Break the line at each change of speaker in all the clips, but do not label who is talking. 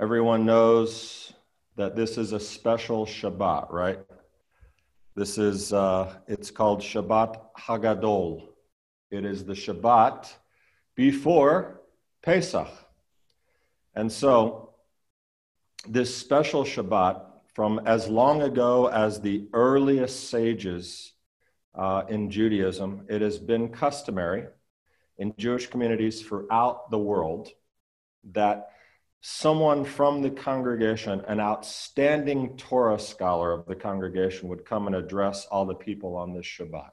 Everyone knows that this is a special Shabbat, right? This is, uh, it's called Shabbat Hagadol. It is the Shabbat before Pesach. And so, this special Shabbat, from as long ago as the earliest sages uh, in Judaism, it has been customary in Jewish communities throughout the world that someone from the congregation, an outstanding Torah scholar of the congregation, would come and address all the people on this Shabbat.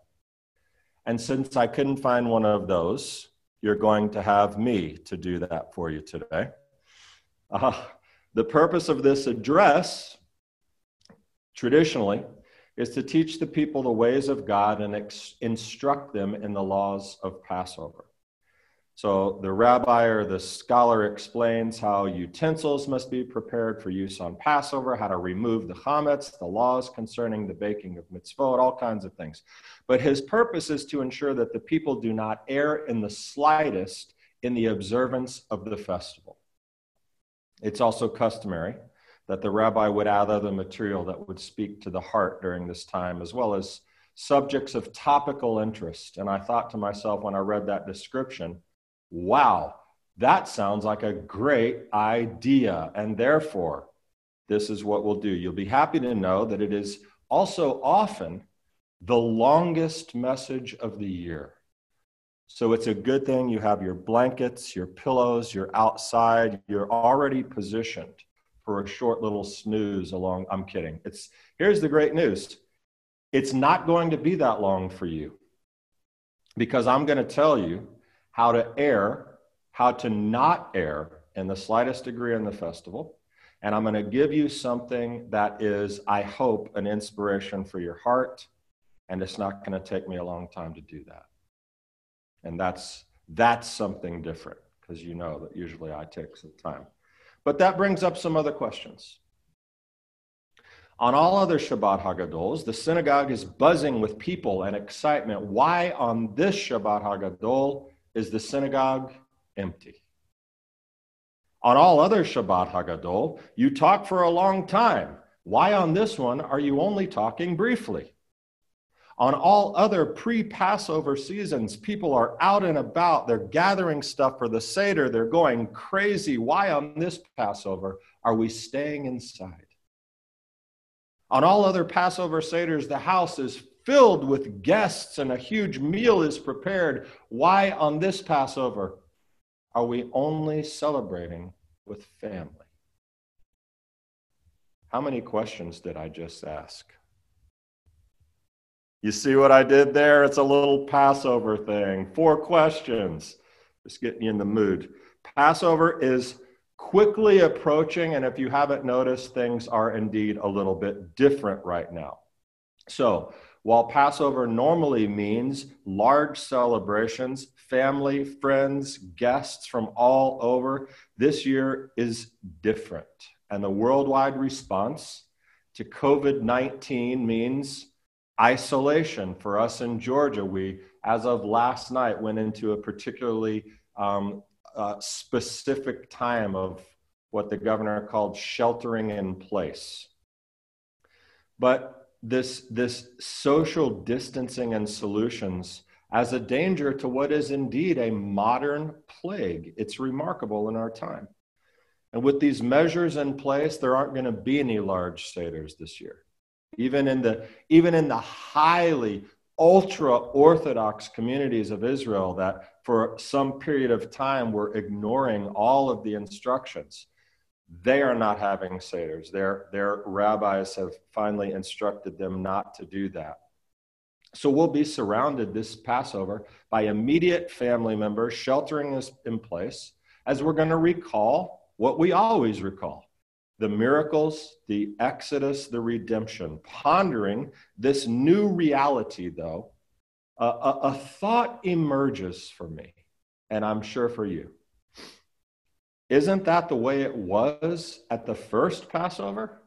And since I couldn't find one of those, you're going to have me to do that for you today. Uh, the purpose of this address, traditionally, is to teach the people the ways of God and ex- instruct them in the laws of Passover. So the rabbi or the scholar explains how utensils must be prepared for use on Passover, how to remove the chametz, the laws concerning the baking of matzot, all kinds of things. But his purpose is to ensure that the people do not err in the slightest in the observance of the festival. It's also customary that the rabbi would add other material that would speak to the heart during this time, as well as subjects of topical interest. And I thought to myself when I read that description, wow, that sounds like a great idea. And therefore, this is what we'll do. You'll be happy to know that it is also often the longest message of the year. So it's a good thing you have your blankets, your pillows, you're outside, you're already positioned for a short little snooze along. I'm kidding. It's here's the great news. It's not going to be that long for you because I'm going to tell you how to err, how to not err in the slightest degree in the festival. And I'm going to give you something that is, I hope, an inspiration for your heart. And it's not going to take me a long time to do that. And that's, that's something different because you know that usually I take some time. But that brings up some other questions. On all other Shabbat Hagadols, the synagogue is buzzing with people and excitement. Why on this Shabbat Hagadol is the synagogue empty. On all other Shabbat Hagadol, you talk for a long time. Why on this one are you only talking briefly? On all other pre Passover seasons, people are out and about. They're gathering stuff for the Seder. They're going crazy. Why on this Passover are we staying inside? On all other Passover Seders, the house is filled with guests and a huge meal is prepared. Why on this Passover are we only celebrating with family? How many questions did I just ask? You see what I did there? It's a little Passover thing. Four questions. Just getting you in the mood. Passover is quickly approaching, and if you haven't noticed, things are indeed a little bit different right now. So, while Passover normally means large celebrations, family, friends, guests from all over, this year is different. And the worldwide response to COVID 19 means isolation. For us in Georgia, we, as of last night, went into a particularly um, uh, specific time of what the governor called sheltering in place. But this, this social distancing and solutions as a danger to what is indeed a modern plague. It's remarkable in our time. And with these measures in place, there aren't going to be any large seders this year. Even in the, even in the highly ultra Orthodox communities of Israel that for some period of time were ignoring all of the instructions they are not having seders. Their, their rabbis have finally instructed them not to do that. So we'll be surrounded this Passover by immediate family members sheltering us in place as we're going to recall what we always recall the miracles, the exodus, the redemption. Pondering this new reality, though, a, a, a thought emerges for me, and I'm sure for you. Isn't that the way it was at the first Passover?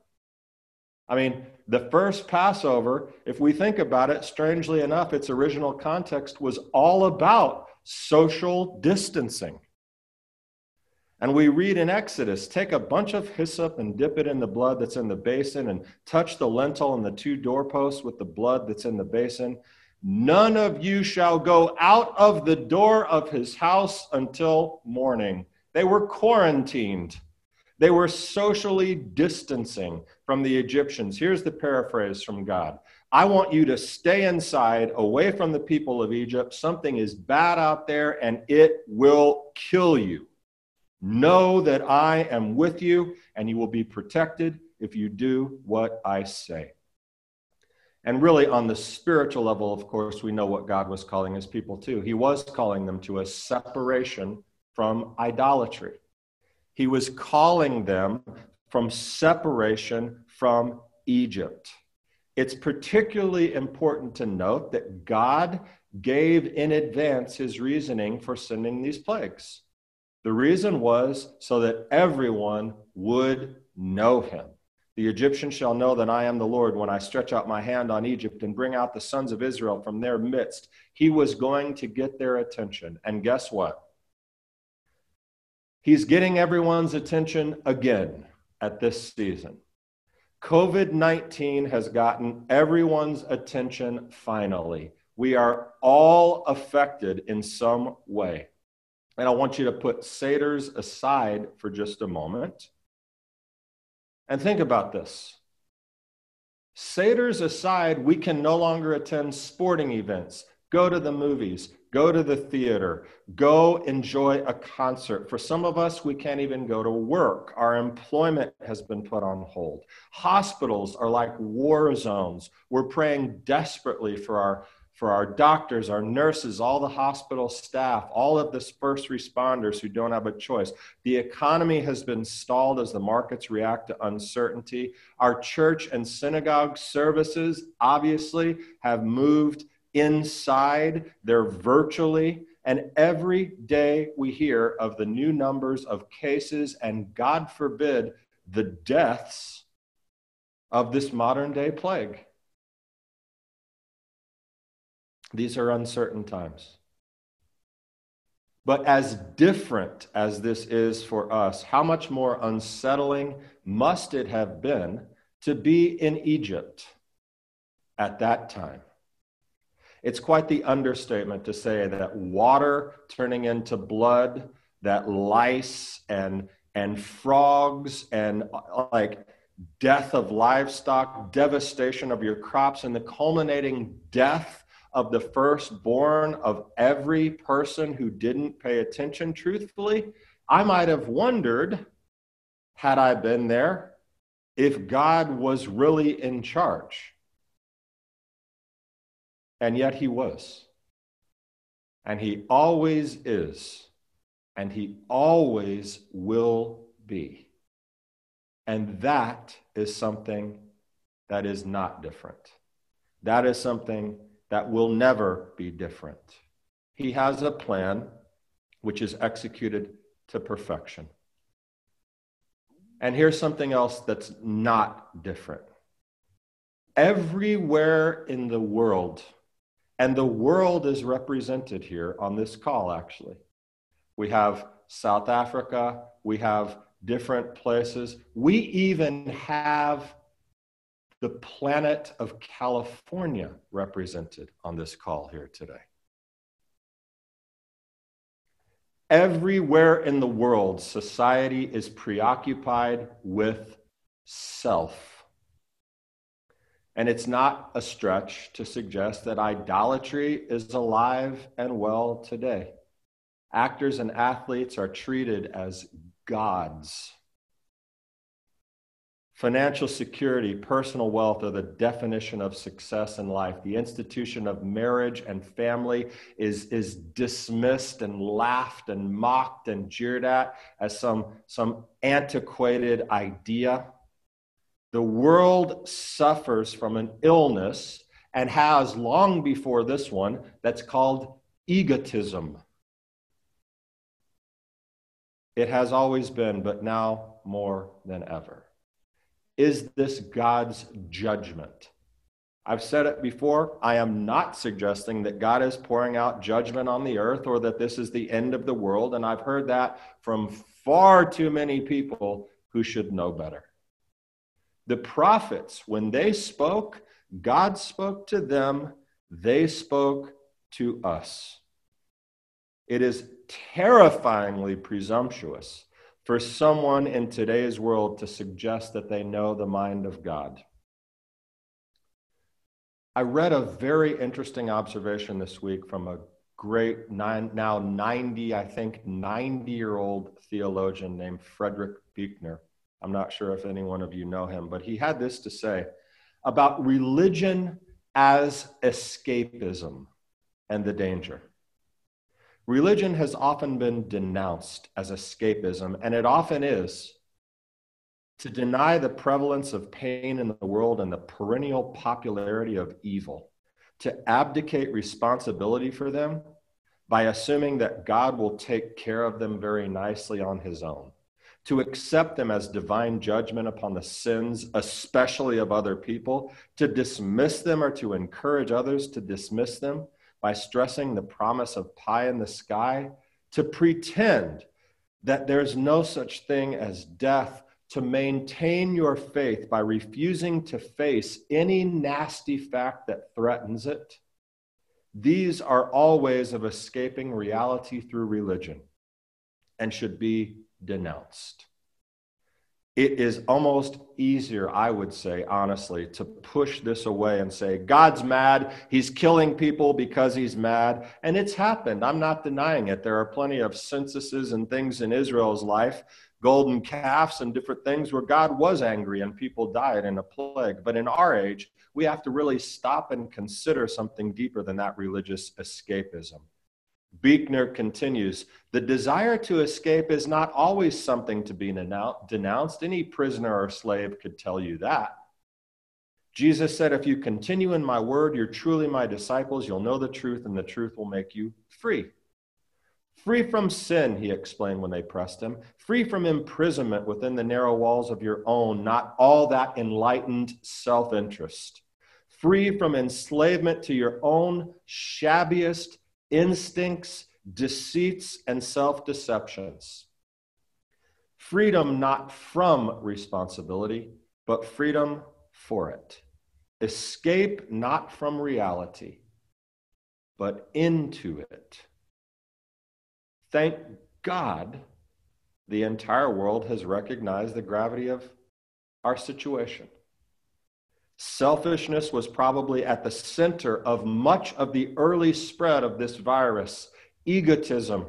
I mean, the first Passover, if we think about it, strangely enough, its original context was all about social distancing. And we read in Exodus take a bunch of hyssop and dip it in the blood that's in the basin, and touch the lintel and the two doorposts with the blood that's in the basin. None of you shall go out of the door of his house until morning. They were quarantined. They were socially distancing from the Egyptians. Here's the paraphrase from God I want you to stay inside, away from the people of Egypt. Something is bad out there, and it will kill you. Know that I am with you, and you will be protected if you do what I say. And really, on the spiritual level, of course, we know what God was calling his people to. He was calling them to a separation from idolatry. He was calling them from separation from Egypt. It's particularly important to note that God gave in advance his reasoning for sending these plagues. The reason was so that everyone would know him. The Egyptian shall know that I am the Lord when I stretch out my hand on Egypt and bring out the sons of Israel from their midst. He was going to get their attention. And guess what? He's getting everyone's attention again at this season. COVID 19 has gotten everyone's attention finally. We are all affected in some way. And I want you to put Seders aside for just a moment and think about this. Seders aside, we can no longer attend sporting events, go to the movies, go to the theater, go enjoy a concert. For some of us, we can't even go to work. Our employment has been put on hold. Hospitals are like war zones. We're praying desperately for our for our doctors, our nurses, all the hospital staff, all of the first responders who don't have a choice. The economy has been stalled as the markets react to uncertainty. Our church and synagogue services obviously have moved inside, they're virtually. And every day we hear of the new numbers of cases and, God forbid, the deaths of this modern day plague. These are uncertain times. But as different as this is for us, how much more unsettling must it have been to be in Egypt at that time? It's quite the understatement to say that water turning into blood, that lice and, and frogs and like death of livestock, devastation of your crops, and the culminating death of the firstborn of every person who didn't pay attention truthfully, I might have wondered, had I been there, if God was really in charge. And yet he was. And he always is. And he always will be. And that is something that is not different. That is something that will never be different. He has a plan which is executed to perfection. And here's something else that's not different. Everywhere in the world, and the world is represented here on this call, actually. We have South Africa, we have different places. We even have the planet of California represented on this call here today. Everywhere in the world, society is preoccupied with self. And it's not a stretch to suggest that idolatry is alive and well today. Actors and athletes are treated as gods. Financial security, personal wealth are the definition of success in life. The institution of marriage and family is, is dismissed and laughed and mocked and jeered at as some, some antiquated idea. The world suffers from an illness and has long before this one that's called egotism. It has always been, but now more than ever. Is this God's judgment? I've said it before. I am not suggesting that God is pouring out judgment on the earth or that this is the end of the world. And I've heard that from far too many people who should know better. The prophets, when they spoke, God spoke to them, they spoke to us. It is terrifyingly presumptuous for someone in today's world to suggest that they know the mind of God. I read a very interesting observation this week from a great, nine, now 90, I think, 90 year old theologian named Frederick Buechner. I'm not sure if any one of you know him, but he had this to say about religion as escapism and the danger. Religion has often been denounced as escapism, and it often is. To deny the prevalence of pain in the world and the perennial popularity of evil, to abdicate responsibility for them by assuming that God will take care of them very nicely on his own to accept them as divine judgment upon the sins, especially of other people, to dismiss them or to encourage others to dismiss them by stressing the promise of pie in the sky, to pretend that there's no such thing as death, to maintain your faith by refusing to face any nasty fact that threatens it. These are all ways of escaping reality through religion and should be denounced. It is almost easier, I would say, honestly, to push this away and say, God's mad. He's killing people because he's mad. And it's happened. I'm not denying it. There are plenty of censuses and things in Israel's life, golden calves and different things where God was angry and people died in a plague. But in our age, we have to really stop and consider something deeper than that religious escapism. Buechner continues The desire to escape is not always something to be denounced. Any prisoner or slave could tell you that. Jesus said, If you continue in my word, you're truly my disciples. You'll know the truth, and the truth will make you free. Free from sin, he explained when they pressed him. Free from imprisonment within the narrow walls of your own, not all that enlightened self interest. Free from enslavement to your own shabbiest instincts, deceits, and self deceptions. Freedom not from responsibility, but freedom for it. Escape not from reality, but into it. Thank God the entire world has recognized the gravity of our situation. Selfishness was probably at the center of much of the early spread of this virus. Egotism,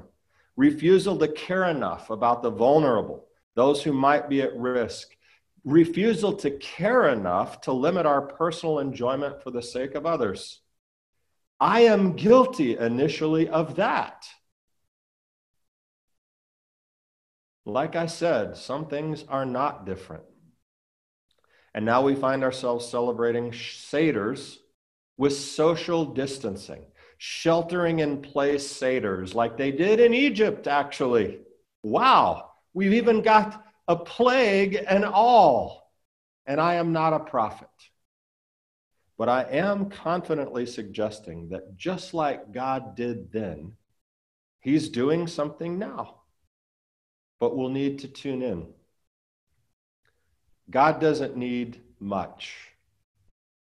refusal to care enough about the vulnerable, those who might be at risk, refusal to care enough to limit our personal enjoyment for the sake of others. I am guilty initially of that. Like I said, some things are not different. And now we find ourselves celebrating Seders with social distancing, sheltering in place Seders like they did in Egypt, actually. Wow, we've even got a plague and all. And I am not a prophet. But I am confidently suggesting that just like God did then, He's doing something now. But we'll need to tune in. God doesn't need much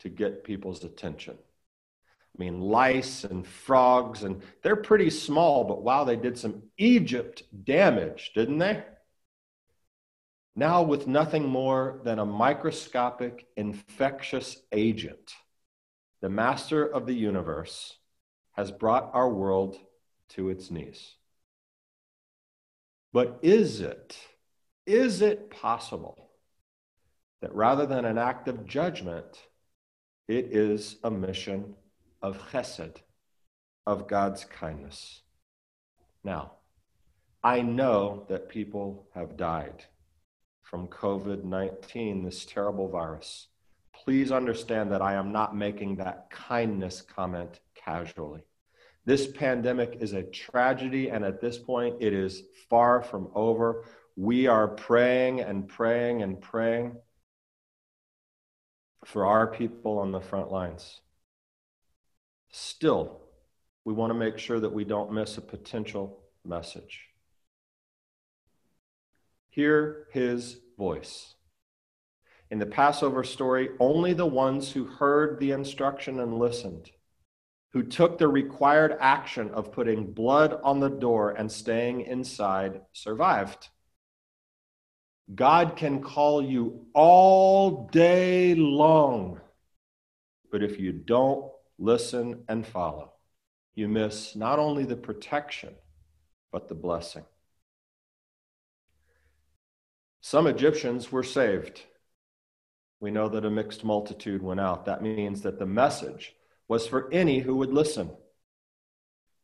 to get people's attention. I mean, lice and frogs, and they're pretty small, but wow, they did some Egypt damage, didn't they? Now, with nothing more than a microscopic infectious agent, the master of the universe has brought our world to its knees. But is it, is it possible that rather than an act of judgment, it is a mission of chesed, of God's kindness. Now, I know that people have died from COVID 19, this terrible virus. Please understand that I am not making that kindness comment casually. This pandemic is a tragedy, and at this point, it is far from over. We are praying and praying and praying for our people on the front lines. Still, we want to make sure that we don't miss a potential message. hear his voice. In the Passover story, only the ones who heard the instruction and listened, who took the required action of putting blood on the door and staying inside, survived. God can call you all day long, but if you don't listen and follow, you miss not only the protection, but the blessing. Some Egyptians were saved. We know that a mixed multitude went out. That means that the message was for any who would listen.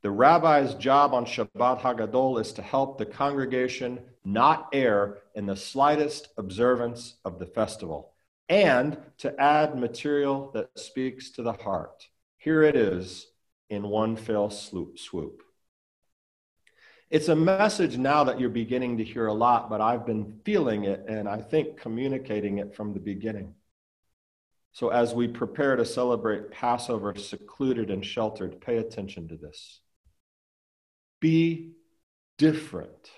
The rabbi's job on Shabbat Hagadol is to help the congregation not err in the slightest observance of the festival and to add material that speaks to the heart. Here it is in one fell swoop. It's a message now that you're beginning to hear a lot, but I've been feeling it and I think communicating it from the beginning. So, as we prepare to celebrate Passover secluded and sheltered, pay attention to this. Be different.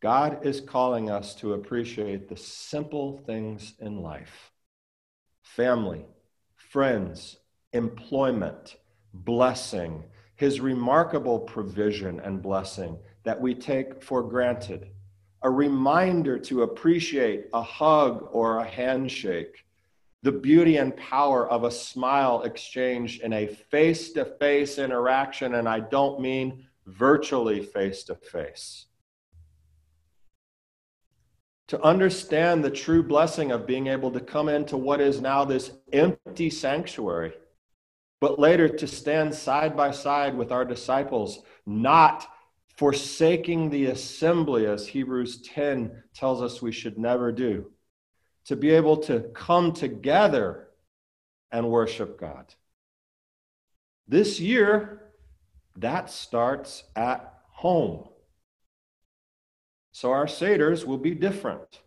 God is calling us to appreciate the simple things in life. Family, friends, employment, blessing his remarkable provision and blessing that we take for granted, a reminder to appreciate a hug or a handshake, the beauty and power of a smile exchanged in a face to face interaction, and I don't mean virtually face to face. To understand the true blessing of being able to come into what is now this empty sanctuary but later to stand side by side with our disciples, not forsaking the assembly, as Hebrews 10 tells us we should never do, to be able to come together and worship God. This year, that starts at home. So our Seders will be different.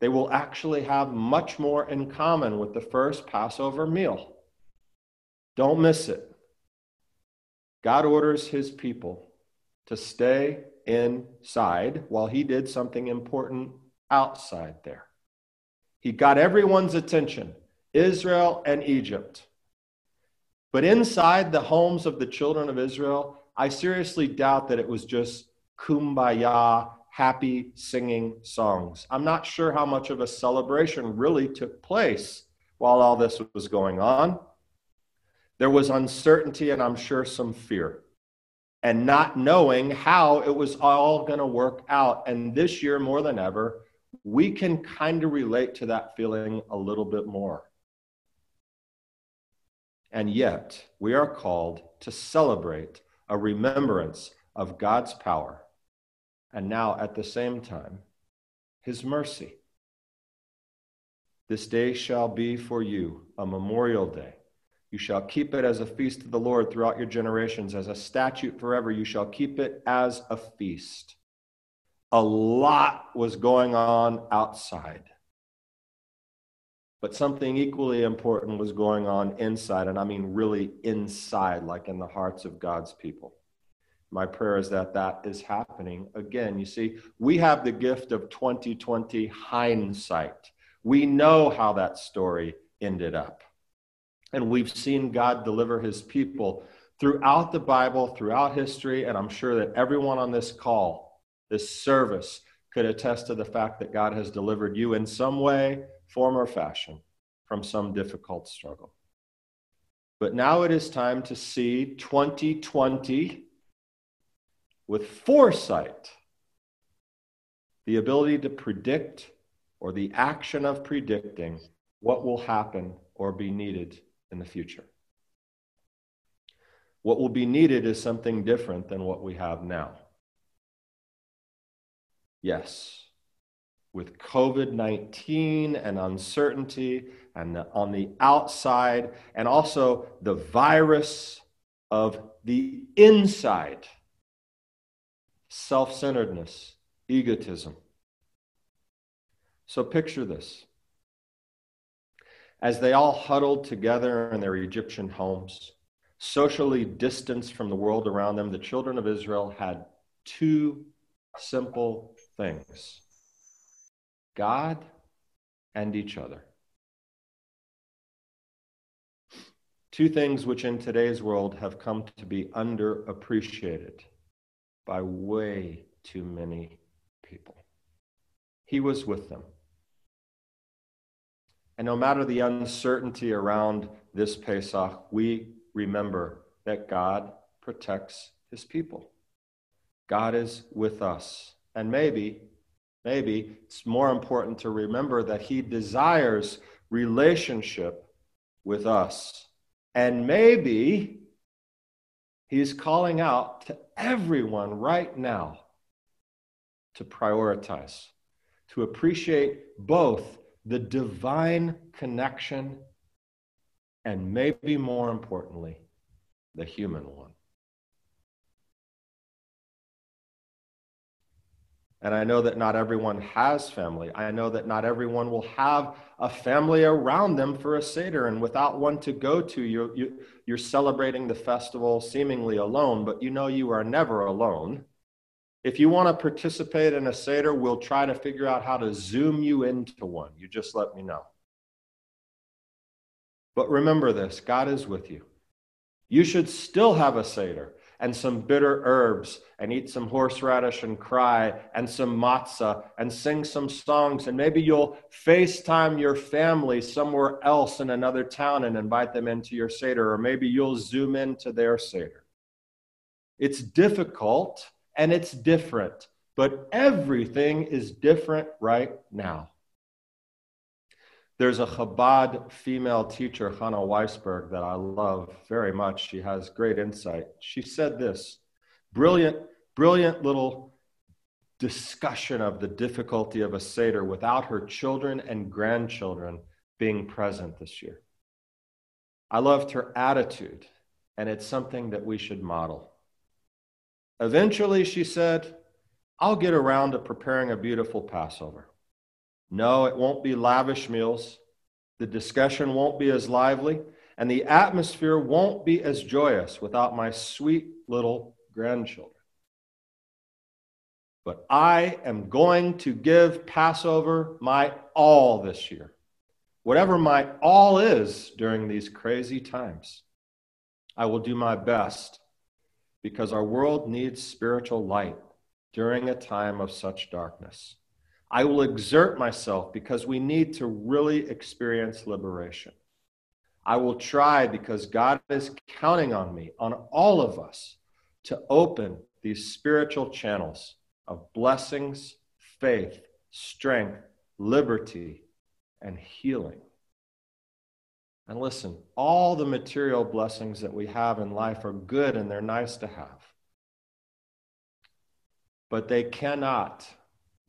They will actually have much more in common with the first Passover meal. Don't miss it. God orders his people to stay inside while he did something important outside there. He got everyone's attention, Israel and Egypt. But inside the homes of the children of Israel, I seriously doubt that it was just kumbaya, happy singing songs. I'm not sure how much of a celebration really took place while all this was going on. There was uncertainty and I'm sure some fear and not knowing how it was all going to work out. And this year, more than ever, we can kind of relate to that feeling a little bit more. And yet, we are called to celebrate a remembrance of God's power and now at the same time, his mercy. This day shall be for you a memorial day you shall keep it as a feast to the Lord throughout your generations, as a statute forever. You shall keep it as a feast. A lot was going on outside. But something equally important was going on inside, and I mean really inside, like in the hearts of God's people. My prayer is that that is happening again. You see, we have the gift of 2020 hindsight. We know how that story ended up. And we've seen God deliver his people throughout the Bible, throughout history. And I'm sure that everyone on this call, this service, could attest to the fact that God has delivered you in some way, form, or fashion from some difficult struggle. But now it is time to see 2020 with foresight the ability to predict or the action of predicting what will happen or be needed in the future. What will be needed is something different than what we have now. Yes, with COVID 19 and uncertainty and the, on the outside, and also the virus of the inside self centeredness, egotism. So picture this as they all huddled together in their Egyptian homes, socially distanced from the world around them, the children of Israel had two simple things God and each other. Two things which in today's world have come to be underappreciated by way too many people. He was with them. And no matter the uncertainty around this Pesach, we remember that God protects his people. God is with us. And maybe, maybe it's more important to remember that he desires relationship with us. And maybe he's calling out to everyone right now to prioritize, to appreciate both the divine connection and maybe more importantly, the human one. And I know that not everyone has family. I know that not everyone will have a family around them for a Seder. And without one to go to, you're, you, are you are celebrating the festival seemingly alone, but you know you are never alone. If you want to participate in a Seder, we'll try to figure out how to zoom you into one. You just let me know. But remember this God is with you. You should still have a Seder and some bitter herbs and eat some horseradish and cry and some matzah and sing some songs. And maybe you'll FaceTime your family somewhere else in another town and invite them into your Seder, or maybe you'll zoom into their Seder. It's difficult and it's different, but everything is different right now. There's a Chabad female teacher, Chana Weisberg, that I love very much. She has great insight. She said this brilliant, brilliant little discussion of the difficulty of a Seder without her children and grandchildren being present this year. I loved her attitude, and it's something that we should model. Eventually, she said, I'll get around to preparing a beautiful Passover. No, it won't be lavish meals. The discussion won't be as lively, and the atmosphere won't be as joyous without my sweet little grandchildren. But I am going to give Passover my all this year, whatever my all is during these crazy times. I will do my best because our world needs spiritual light during a time of such darkness. I will exert myself because we need to really experience liberation. I will try because God is counting on me, on all of us, to open these spiritual channels of blessings, faith, strength, liberty, and healing. And listen, all the material blessings that we have in life are good and they're nice to have. But they cannot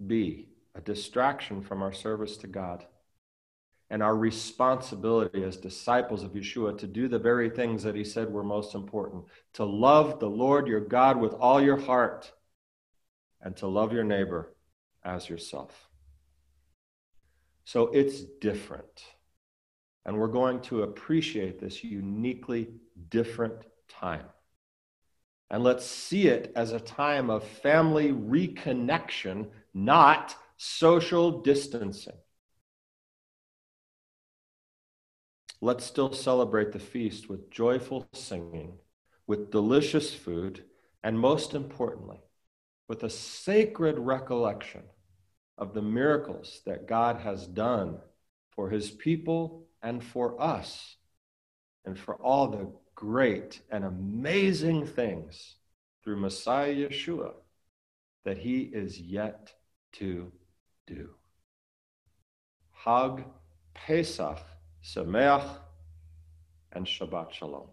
be a distraction from our service to God and our responsibility as disciples of Yeshua to do the very things that he said were most important to love the Lord your God with all your heart and to love your neighbor as yourself. So it's different. And we're going to appreciate this uniquely different time. And let's see it as a time of family reconnection, not social distancing. Let's still celebrate the feast with joyful singing, with delicious food, and most importantly, with a sacred recollection of the miracles that God has done for his people and for us, and for all the great and amazing things through Messiah Yeshua that he is yet to do. Hag, Pesach, Sameach, and Shabbat Shalom.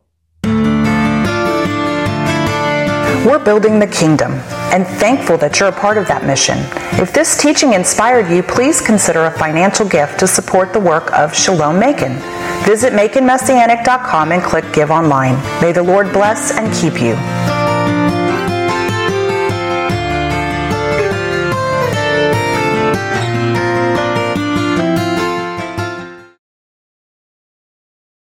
We're building the kingdom and thankful that you're a part of that mission. If this teaching inspired you, please consider a financial gift to support the work of Shalom Macon. Visit MaconMessianic.com and click Give Online. May the Lord bless and keep you.